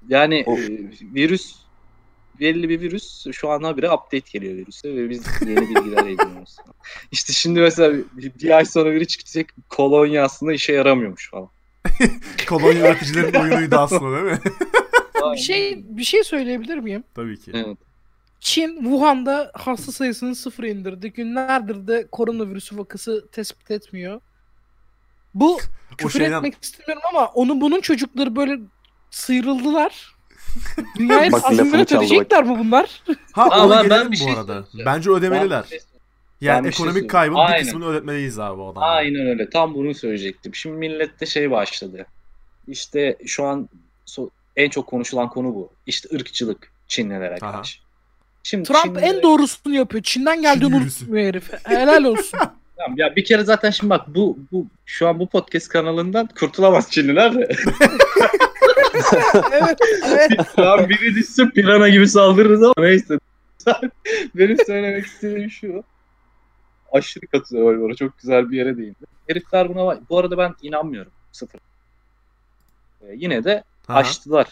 Yani Of. e, virüs belli bir virüs şu an habire update geliyor virüse ve biz yeni bilgiler ediniyoruz. İşte şimdi mesela bir, bir ay sonra biri çıkacak kolonya aslında işe yaramıyormuş falan. Kolonya üreticilerin oyunuydu aslında değil mi? Bir şey bir şey söyleyebilir miyim? Tabii ki. Evet. Çin Wuhan'da hasta sayısını sıfır indirdi. Günlerdir de koronavirüsü vakası tespit etmiyor. Bu küfür şeyden- etmek istemiyorum ama onun bunun çocukları böyle sıyrıldılar. Dünyayı Bak, lafını tazminat ödeyecekler mi bunlar? Ha Ama ona ben gelelim bir bu şey arada. söyleyeceğim. Bence ödemeliler. Ben- Yani ben bir şey ekonomik söyleyeyim. kaybın bir Aynen. kısmını ödetmeliyiz abi o adamlara. Aynen öyle. Tam bunu söyleyecektim. Şimdi millette şey başladı. İşte şu an so- en çok konuşulan konu bu. İşte ırkçılık Çinlilere Aha. karşı. Şimdi Trump Çinlilere- en doğrusunu yapıyor. Çin'den geldiğini yürüsü. unutmuyor herif. Helal olsun. Tamam, ya bir kere zaten şimdi bak bu bu şu an bu podcast kanalından kurtulamaz Çinliler de. evet, evet. Lan biri düşse pirana gibi saldırırız ama neyse. Benim söylemek istediğim şu. Aşırı katılıyorum orada. Çok güzel bir yere değindi. Herifler buna var. Bu arada ben inanmıyorum. Sıfır. Ee, yine de Aha. aştılar.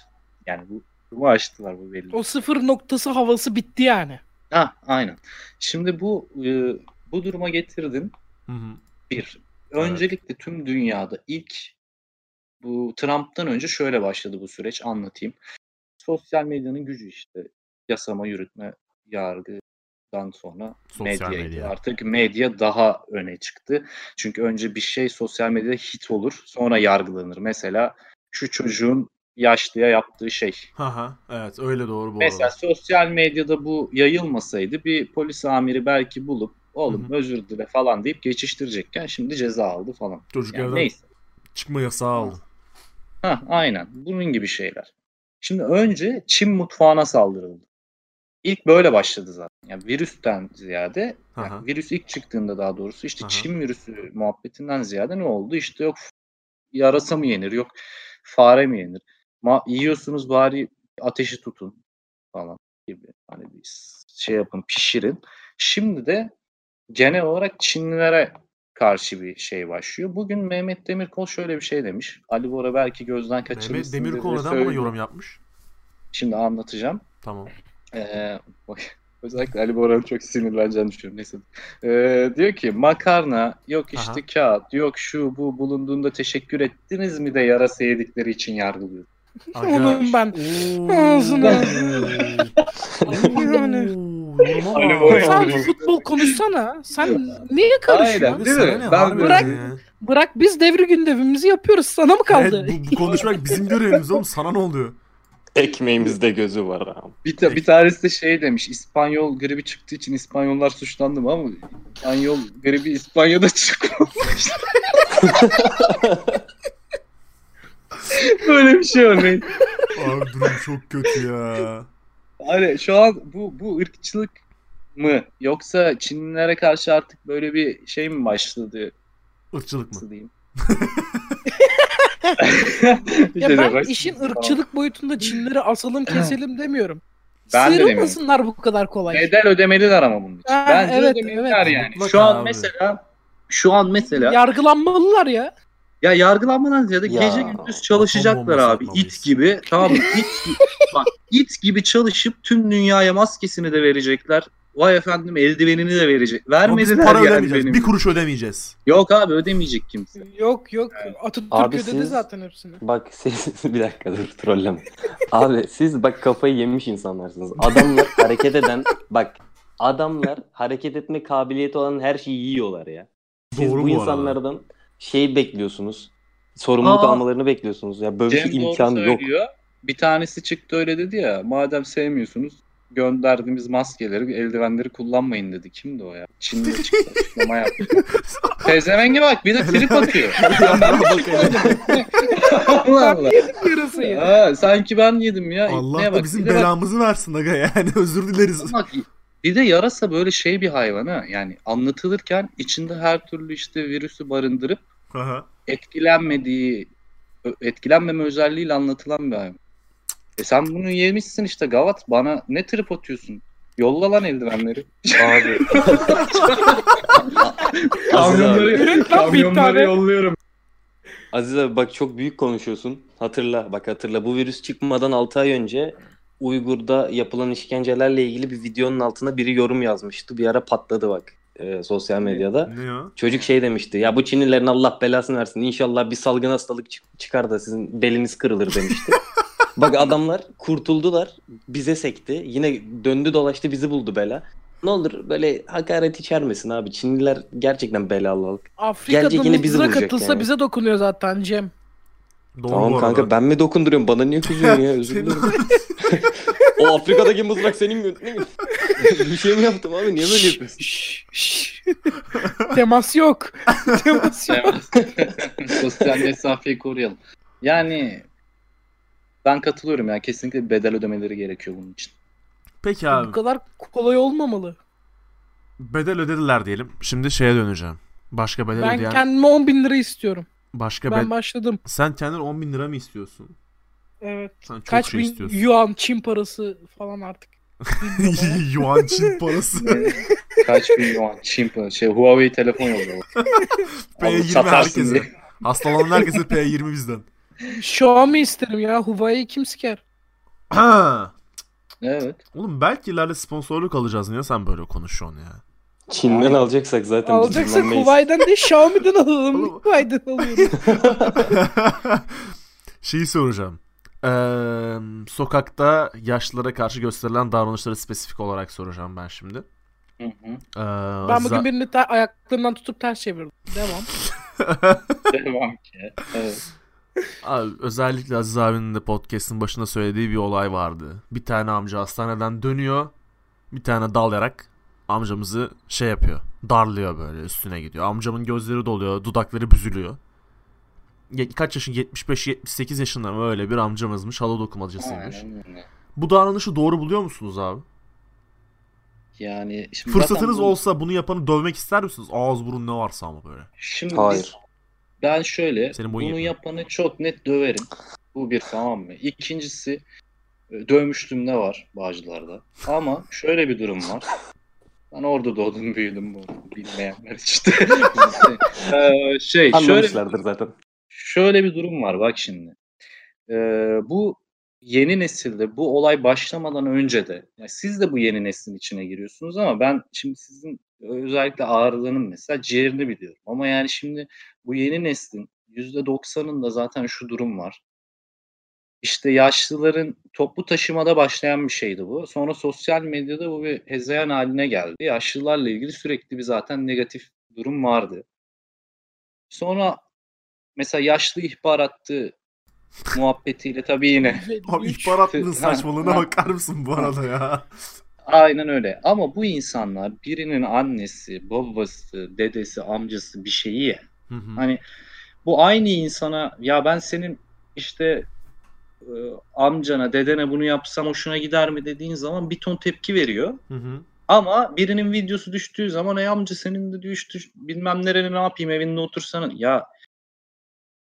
Yani bu durumu aştılar bu belli. O sıfır noktası havası bitti yani. Ha, aynen. Şimdi bu e, bu duruma getirdin. Hı hı. Bir. Öncelikle tüm dünyada ilk bu Trump'tan önce şöyle başladı bu süreç anlatayım. Sosyal medyanın gücü işte yasama, yürütme, yargıdan sonra Sosyal medyaydı. medya. Artık medya daha öne çıktı. Çünkü önce bir şey sosyal medyada hit olur, sonra yargılanır. Mesela şu çocuğun yaşlıya yaptığı şey. Aha, evet öyle doğru bu Mesela arada. sosyal medyada bu yayılmasaydı bir polis amiri belki bulup oğlum Hı hı. özür dile falan deyip geçiştirecekken şimdi ceza aldı falan. Çocuk Yani evden neyse. çıkma yasağı aldı. Ha, aynen. Bunun gibi şeyler. Şimdi önce Çin mutfağına saldırıldı. İlk böyle başladı zaten. Yani virüsten ziyade, yani virüs ilk çıktığında daha doğrusu işte Aha. Çin virüsü muhabbetinden ziyade ne oldu? İşte yok yarasa mı yenir, yok fare mi yenir? Ma yiyorsunuz bari ateşi tutun falan gibi. Hani bir şey yapın, pişirin. Şimdi de genel olarak Çinlilere karşı bir şey başlıyor. Bugün Mehmet Demirkol şöyle bir şey demiş. Ali Bora belki gözden kaçırmışsın. Mehmet Demirkol neden buna yorum yapmış? Şimdi anlatacağım. Tamam. Ee, özellikle Ali Bora'nın çok sinirleneceğini düşünüyorum. Neyse. Ee, diyor ki makarna, yok işte Aha. kağıt, yok şu bu bulunduğunda teşekkür ettiniz mi de yarasa yedikleri için yargılıyor. Onun ben. Ağzına. Yani. Yoruma bak. Bora- Sen futbol konuşsana. Sen niye karışıyorsun? Aynen. Değil mi? ne Ben bırak- ya? Bırak biz devri gündemimizi yapıyoruz. Sana mı kaldı? Evet, bu, bu konuşmak bizim görevimiz oğlum. Sana ne oluyor? Ekmeğimizde gözü var abi. Bir, ta- bir tanesi de şey demiş. İspanyol gribi çıktığı için İspanyollar suçlandı mı ama İspanyol gribi İspanya'da çıkmamış. Böyle bir şey örneğin. Abi durum çok kötü ya. Hani şu an bu bu ırkçılık mı yoksa Çinlilere karşı artık böyle bir şey mi başladı Irkçılık mı? diyeyim? Ya İşte ben bak- işin ırkçılık boyutunda Çinleri asalım keselim demiyorum. Ben de Sıyrılmasınlar bu kadar kolay. Bedel ödemeliler ama bunun için. Ha, Bence evet, ödemeliler evet. yani. Mutlaka şu an abi. mesela şu an mesela Yargılanmalılar ya. Ya yargılanmadan ziyade Ya, gece gündüz çalışacaklar abi. bombası it gibi. Tamam it, gi- bak it gibi çalışıp tüm dünyaya maskesini de verecekler. Vay efendim eldivenini de verecek. Vermediler para yani ödemeyeceğiz. benim. Bir kuruş ödemeyeceğiz. Yok abi ödemeyecek kimse. Yok yok. Atatürk Abi ödedi siz- zaten hepsini. Bak siz bir dakika dur trolleme. Abi siz bak kafayı yemiş insanlarsınız. Adamlar hareket eden bak adamlar hareket etme kabiliyeti olan her şeyi yiyorlar ya. Siz Doğru bu, bu arada. insanlardan şey bekliyorsunuz. Sorumluluk Aa. almalarını bekliyorsunuz. Ya böyle bir Cem doğru imkan yok. söylüyor. Bir tanesi çıktı öyle dedi ya. Madem sevmiyorsunuz gönderdiğimiz maskeleri, eldivenleri kullanmayın dedi. Kimdi o ya? Çin'de çıktı açıklama yaptı. Pezevenge bak bir de trip atıyor. Ben söyledim. Allah Allah. Yarısıyı. Ha, sanki ben yedim ya. Allah da bak. bizim de bak- belamızı versin aga yani özür dileriz. Bak, bir de yarasa böyle şey bir hayvan ha. Yani anlatılırken içinde her türlü işte virüsü barındırıp Aha. etkilenmediği etkilenmeme özelliğiyle anlatılan bir hayvan. E sen bunu yemişsin işte Gavat. Bana ne trip atıyorsun? Yolla lan eldivenleri. Abi kamyonları, kamyonları yolluyorum. Aziz abi bak çok büyük konuşuyorsun. Hatırla bak hatırla bu virüs çıkmadan 6 ay önce Uygur'da yapılan işkencelerle ilgili bir videonun altına biri yorum yazmıştı. Bir ara patladı bak e, sosyal medyada. Ne ya? Çocuk şey demişti. Ya bu Çinlilerin Allah belasını versin. İnşallah bir salgın hastalık çık- çıkar da sizin beliniz kırılır demişti. Bak adamlar kurtuldular. Bize sekti. Yine döndü dolaştı bizi buldu bela. Ne olur böyle hakaret içermesin abi. Çinliler gerçekten belalı. Afrika'da Gelecek yine bizi katılsa yani. bize dokunuyor zaten Cem. Doğru tamam bu kanka ben mi dokunduruyorum? Bana niye kızıyorsun ya? Özür dilerim. o Afrika'daki mızrak senin mi? Ne mi? bir şey mi yaptım abi? Niye böyle yapıyorsun? Şşş, şşş. Temas yok. Temas yok. Sosyal mesafeyi koruyalım. Yani ben katılıyorum yani kesinlikle bedel ödemeleri gerekiyor bunun için. Peki Bu abi kadar kolay olmamalı. bedel ödediler diyelim. Şimdi şeye döneceğim. Başka bedel Ben ödeyen kendime 10 bin lira istiyorum. başka Ben bed- başladım. Sen kendin 10 bin lira mı istiyorsun? Evet. Sen çok Kaç şey bin istiyorsun. yuan Çin parası falan artık. Yuan Çin parası. Kaç bin yuan Çin parası. Şey Huawei telefon yolluyor. P20 Alıp satarsın herkese. Hastalanan herkese P20 bizden. Xiaomi isterim ya. Huawei kim siker? Ha. Evet. Oğlum belki ileride sponsorluk alacağız. Niye sen böyle konuşuyorsun ya? Çin'den alacaksak zaten biz Alacaksak dinlenmeyiz. Huawei'den değil Xiaomi'den alalım. Huawei'den alıyorum. Şeyi soracağım. Ee, sokakta yaşlılara karşı gösterilen davranışları spesifik olarak soracağım ben şimdi. Hı hı. Ee, Ben bugün za- birini ter- ayaklarından tutup ters çevirdim. Devam. Devam ki. Evet. Abi, özellikle Aziz abinin de podcast'ın başında söylediği bir olay vardı. Bir tane amca hastaneden dönüyor. Bir tane dalayarak amcamızı şey yapıyor. Darlıyor böyle üstüne gidiyor. Amcamın gözleri doluyor. Dudakları büzülüyor. Ye- Kaç yaşın? 75-78 yaşında mı öyle bir amcamızmış. Halı dokumacısıymış. Bu davranışı doğru buluyor musunuz abi? Yani şimdi Fırsatınız bu- olsa bunu yapanı dövmek ister misiniz? Ağız burun ne varsa ama böyle. Şimdi Hayır. biz- ben şöyle Senin bunu yetmiyor. yapanı çok net döverim. Bu bir tamam mı? İkincisi e, dövmüştüm ne var Bağcılar'da. Ama şöyle bir durum var. Ben orada doğdum büyüdüm bu bilmeyenler işte. Ee, şey şöyle zaten. şöyle bir durum var bak şimdi. Ee, bu yeni nesilde bu olay başlamadan önce de yani siz de bu yeni neslin içine giriyorsunuz ama ben şimdi sizin özellikle ağrılarının mesela ciğerini biliyorum. Ama yani şimdi bu yeni neslin %90'ında zaten şu durum var. İşte yaşlıların toplu taşımada başlayan bir şeydi bu. Sonra sosyal medyada bu bir hezeyan haline geldi. Yaşlılarla ilgili sürekli bir zaten negatif durum vardı. Sonra mesela yaşlı ihbar attı muhabbetiyle tabii yine. Abi Üç. ihbar hattının Ha, saçmalığına bakar mısın bu arada ya? Aynen öyle. Ama bu insanlar birinin annesi, babası, dedesi, amcası bir şeyi ya. Hı hı. Hani bu aynı insana ya ben senin işte e, amcana, dedene bunu yapsam hoşuna gider mi dediğin zaman bir ton tepki veriyor. Hı hı. Ama birinin videosu düştüğü zaman ey amca senin de düştü bilmem nerene ne yapayım evinde otursana. Ya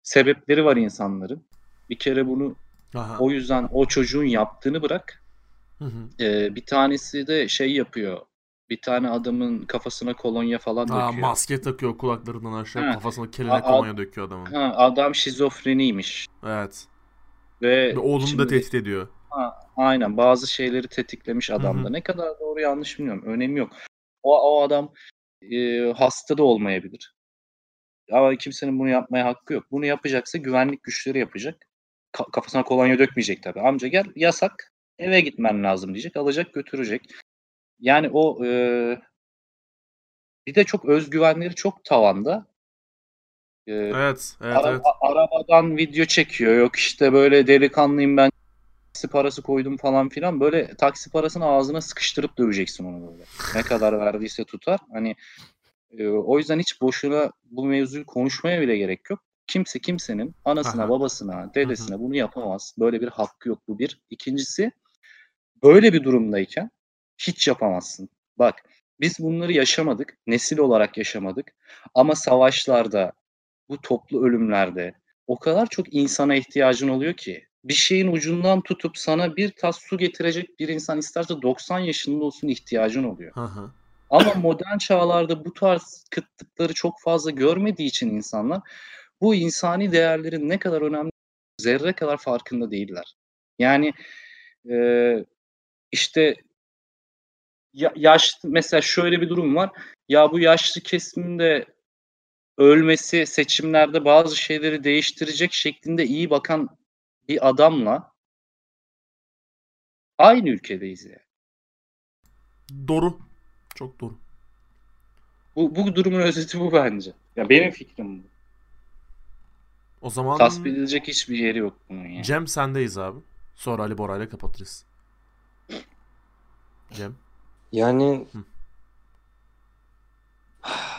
sebepleri var insanların. Bir kere bunu Aha. o yüzden o çocuğun yaptığını bırak. Hı hı. Bir tanesi de şey yapıyor. Bir tane adamın kafasına kolonya falan Aa, döküyor. maske takıyor kulaklarından aşağı Ha. kafasına keline kolonya döküyor adamın. Ha, adam şizofreniymiş. Evet. Ve Ve oğlunu da şimdi- tehdit ediyor. Aynen bazı şeyleri tetiklemiş adamda. Hı hı. Ne kadar doğru yanlış bilmiyorum. Önemi yok. O, o adam e, hasta da olmayabilir. Ama kimsenin bunu yapmaya hakkı yok. Bunu yapacaksa güvenlik güçleri yapacak. Ka- kafasına kolonya dökmeyecek tabii. Amca gel yasak. Eve gitmen lazım diyecek. Alacak götürecek. Yani o e, bir de çok özgüvenleri çok tavanda. E, Evet. Evet Ara- evet. arabadan video çekiyor. Yok işte böyle delikanlıyım ben taksi parası koydum falan filan. Böyle taksi parasını ağzına sıkıştırıp döveceksin onu böyle. Ne kadar verdiyse tutar. Hani e, o yüzden hiç boşuna bu mevzuyu konuşmaya bile gerek yok. Kimse kimsenin anasına, Aha. babasına, dedesine bunu yapamaz. Böyle bir hakkı yok bu bir. İkincisi böyle bir durumdayken hiç yapamazsın. Bak biz bunları yaşamadık. Nesil olarak yaşamadık. Ama savaşlarda, bu toplu ölümlerde o kadar çok insana ihtiyacın oluyor ki bir şeyin ucundan tutup sana bir tas su getirecek bir insan isterse 90 yaşında olsun ihtiyacın oluyor. Hı hı. Ama modern çağlarda bu tarz kıtlıkları çok fazla görmediği için insanlar bu insani değerlerin ne kadar önemli zerre kadar farkında değiller. Yani e, işte ya, yaşlı mesela şöyle bir durum var. Ya bu yaşlı kesimde ölmesi seçimlerde bazı şeyleri değiştirecek şeklinde iyi bakan bir adamla aynı ülkedeyiz yani. Doğru. Çok doğru. Bu, bu durumun özeti bu bence. Ya benim fikrim bu. O zaman Tasvip edilecek hiçbir yeri yok bunun yani. Cem sendeyiz abi. Sonra Ali Bora'yla kapatırız. Cem. Yani Hı.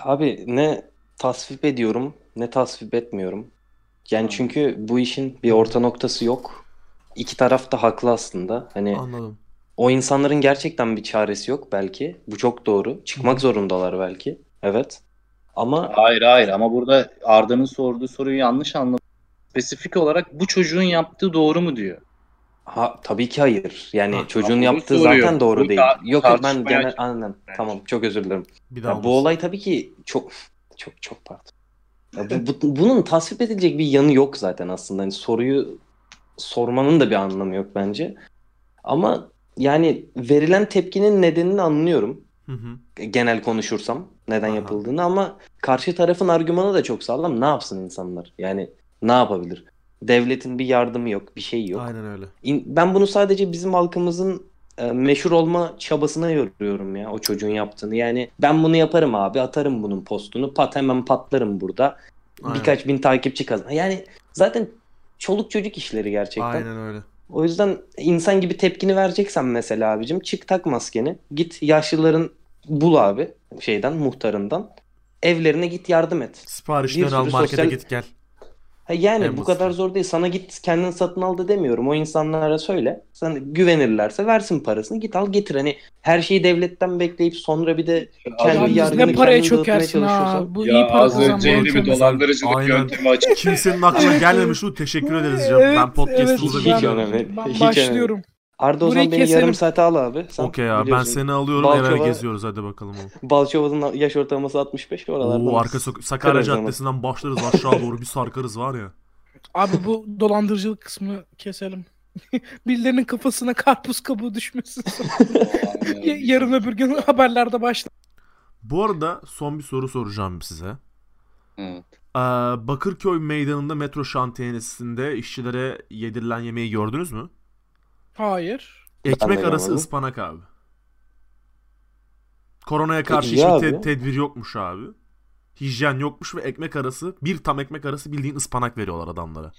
abi ne tasvip ediyorum ne tasvip etmiyorum. Yani Hı. çünkü bu işin bir orta noktası yok. iki taraf da haklı aslında. Hani Anladım. o insanların gerçekten bir çaresi yok belki. Bu çok doğru. Çıkmak zorundalar belki. Evet. Ama Hayır hayır ama burada Arda'nın sorduğu soruyu yanlış anladım. Spesifik olarak bu çocuğun yaptığı doğru mu diyor. Ha, tabii ki hayır. Yani Ha, çocuğun yaptığı soruyor. zaten doğru Bu değil. tar- Yok ben genel anladım. bence. Tamam çok özür dilerim. Bir daha Ya bu olay tabii ki çok çok çok pardon. Ya bu, bu- bunun tasvip edilecek bir yanı yok zaten aslında. Hani soruyu sormanın da bir anlamı yok bence. Ama yani verilen tepkinin nedenini anlıyorum. Hı hı. Genel konuşursam neden Aha. yapıldığını ama karşı tarafın argümanı da çok sağlam. Ne yapsın insanlar? Yani ne yapabilir? Devletin bir yardımı yok, bir şey yok. Aynen öyle. Ben bunu sadece bizim halkımızın e, meşhur olma çabasına yoruyorum ya o çocuğun yaptığını. Yani ben bunu yaparım abi atarım bunun postunu pat hemen patlarım burada. Aynen. Birkaç bin takipçi kazan. Yani zaten çoluk çocuk işleri gerçekten. Aynen öyle. O yüzden insan gibi tepkini vereceksen mesela abicim çık tak maskeni. Git yaşlıların bul abi şeyden muhtarından. Evlerine git yardım et. Bir Siparişleri sürü al markete sosyal- git gel. Ha yani En bu kadar zor değil. Sana git kendin satın al da demiyorum. O insanlara söyle. Sen güvenirlerse versin parasını. Git al getir. Hani her şeyi devletten bekleyip sonra bir de Kendi yargını ne paraya çökersin ha. Bu Ya iyi para az önce yeni bir dolandırıcılık Aynen. yöntemi açık. Kimsenin aklına gelmemiş bu. Teşekkür ederiz canım. Evet, ben podcast'ımıza evet, Hiç önemli. Ben Hiç başlıyorum. Arda o Burayı zaman beni keselim. yarım saate al abi. Sen Okey abi ben biliyorsun. seni alıyorum eve Balçova- geziyoruz hadi bakalım oğlum. Balçova'nın yaş ortalaması 65 oralarda. Oo arka sok- Sakarya Kırarız ama. Caddesi'nden başlarız aşağı doğru bir sarkarız var ya. Abi bu dolandırıcılık kısmını keselim. Birilerinin kafasına karpuz kabuğu düşmesin. Ya- Yarın öbür gün haberlerde başlar. Bu arada son bir soru soracağım size. Evet. Ee, Bakırköy meydanında metro şantiyenesinde işçilere yedirilen yemeği gördünüz mü? Hayır. Ekmek arası görmedim. ıspanak abi. Koronaya karşı iyi hiçbir abi. te- tedbir yokmuş abi. Hijyen yokmuş ve ekmek arası bir tam ekmek arası bildiğin ıspanak veriyorlar adamlara.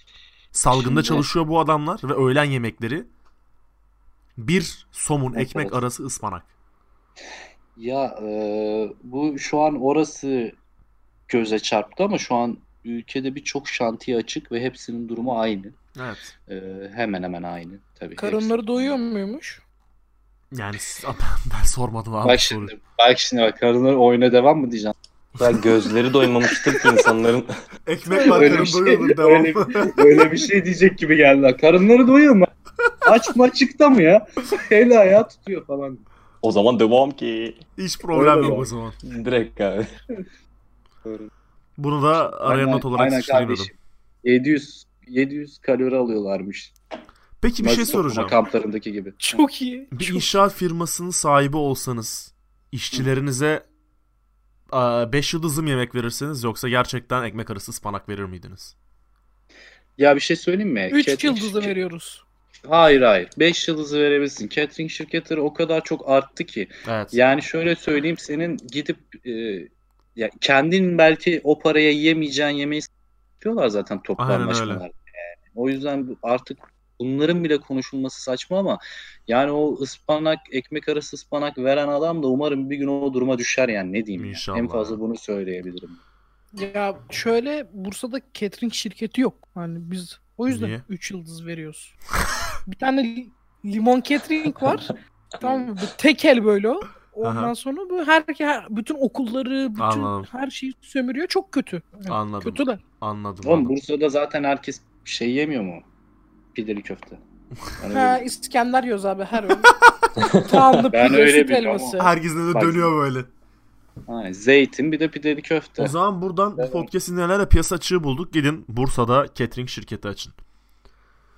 Salgında Şimdi- çalışıyor bu adamlar ve öğlen yemekleri bir somun ekmek evet. arası ıspanak. Ya e, bu şu an orası göze çarptı ama şu an ülkede birçok şantiye açık ve hepsinin durumu aynı. Evet. E, hemen hemen aynı tabii. Karınları doyuyor muymuş? Yani ben, ben sormadım abi. Bak şimdi, bak şimdi bak karınları oyuna devam mı diyeceğim? Ya gözleri doymamıştır ki insanların. Ekmek var Öyle karın şey- doyuyordur devam. öyle Böyle bir şey diyecek gibi geldi. Karınları doyuyor mu? Aç mı açıkta mı ya? El ayağı tutuyor falan. O zaman devam ki. Hiç problem Öyle yok o zaman. Direkt abi. Bunu da araya Aynen- not olarak aynen kardeşim. 700 700 kalori alıyorlarmış. Peki bir şey Nazi toplama soracağım. Kamplarındaki gibi. Çok iyi. Bir Çok... inşaat firmasının sahibi olsanız işçilerinize 5 yıldızlı mı yemek verirsiniz yoksa gerçekten ekmek arası ıspanak verir miydiniz? Ya bir şey söyleyeyim mi? 3 Catering yıldızı şirket- veriyoruz. Hayır hayır. 5 yıldızı verebilirsin. Catering şirketleri o kadar çok arttı ki. Evet. Yani şöyle söyleyeyim senin gidip e, ya kendin belki o paraya yiyemeyeceğin yemeği yapıyorlar zaten Aynen toplanmaşmalar. öyle. Yani. O yüzden artık bunların bile konuşulması saçma ama yani o ıspanak, ekmek arası ıspanak veren adam da umarım bir gün o duruma düşer yani ne diyeyim. İnşallah. En fazla bunu söyleyebilirim. Ya şöyle Bursa'da catering şirketi yok. Hani biz o yüzden Niye? 3 yıldız veriyoruz. bir tane li- limon catering var. tamam mı? Tekel böyle o. Ondan Aha. sonra bu her, her bütün okulları, bütün Anladım. her şeyi sömürüyor. Çok kötü. Yani Anladım. Kötüler. Anladım. Oğlum anladım. Bursa'da zaten herkes şey yemiyor mu? Pideli köfte. Yani Ha öyle- İskender yiyoruz abi her öğün. Tağlı Ben pide, öyle süt biliyorum helvası. Herkes de Bak- dönüyor böyle. Aynen, zeytin bir de pideli köfte. O zaman buradan bu Evet. podcast'in nelerle piyasa açığı bulduk. Gidin Bursa'da catering şirketi açın.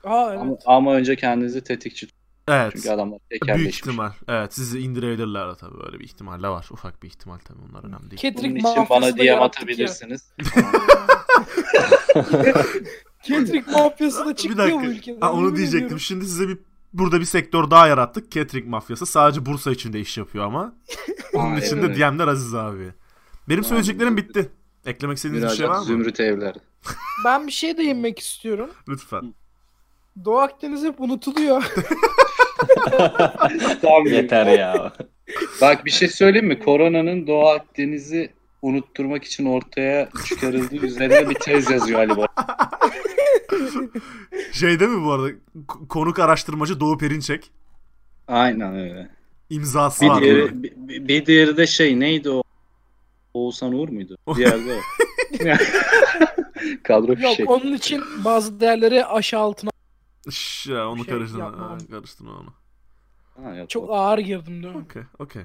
Aa evet. Ama, ama önce kendinizi tetikçi tutun. Evet. Çünkü adamlar Büyük tekelleşmiş. ihtimal. Evet sizi indirebilirler de tabii. Öyle bir ihtimal de var. Ufak bir ihtimal tabii. Bunlar önemli değil. Catering Bunun için mafyası bana da DM atabilirsiniz. Catering mafyası da bir çıkıyor bu dakika. ülkede. Ha, onu diyecektim. ediyorum. Şimdi size bir burada bir sektör daha yarattık. Catering mafyası. Sadece Bursa içinde iş yapıyor ama. Onun içinde öyle. DM'ler Aziz abi. Benim söyleyeceklerim bitti. Eklemek istediğiniz bir şey var mı? Zümrüt Evler. Ben bir şey değinmek istiyorum. Lütfen. Doğu Akdeniz hep unutuluyor. Tamam. Yeter ya. Bak bir şey söyleyeyim mi? Koronanın Doğu Akdeniz'i unutturmak için ortaya çıkarıldığı üzerine bir tez yazıyor Ali Baba. Şey değil mi bu arada? K- konuk araştırmacı Doğu Perinçek. Aynen öyle. İmzası Bir var. diğeri, böyle. bir, bir diğeri de şey neydi o? Oğuzhan Uğur muydu? Diğeri de o. Kadro Yok fişek. onun için bazı değerleri aşağı altına Şş, ya onu Şey karıştırma. Ha, karıştırma onu. Ha, yok, çok o. ağır girdim değil mi? Okey, okey.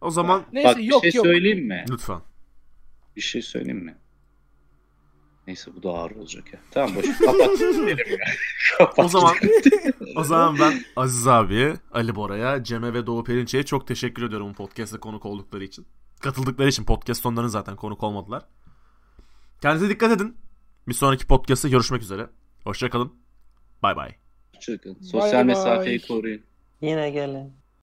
O zaman Neyse Bak bir yok şey yok. söyleyeyim mi? lütfen. Bir şey söyleyeyim mi? Neyse bu da ağır olacak ya. Tamam boş ver. kapat. Ya. Kapat. O zaman o zaman ben Aziz abiye, Ali Bora'ya, Cem'e ve Doğu Perinçek'e çok teşekkür ediyorum bu podcast'te konuk oldukları için. Katıldıkları için podcast sonlarını zaten konuk olmadılar. Kendinize dikkat edin. Bir sonraki podcast'ta görüşmek üzere. Hoşçakalın. Bay bay. Çıkın. Sosyal Bay bay. mesafeyi koruyun. Yine gelin.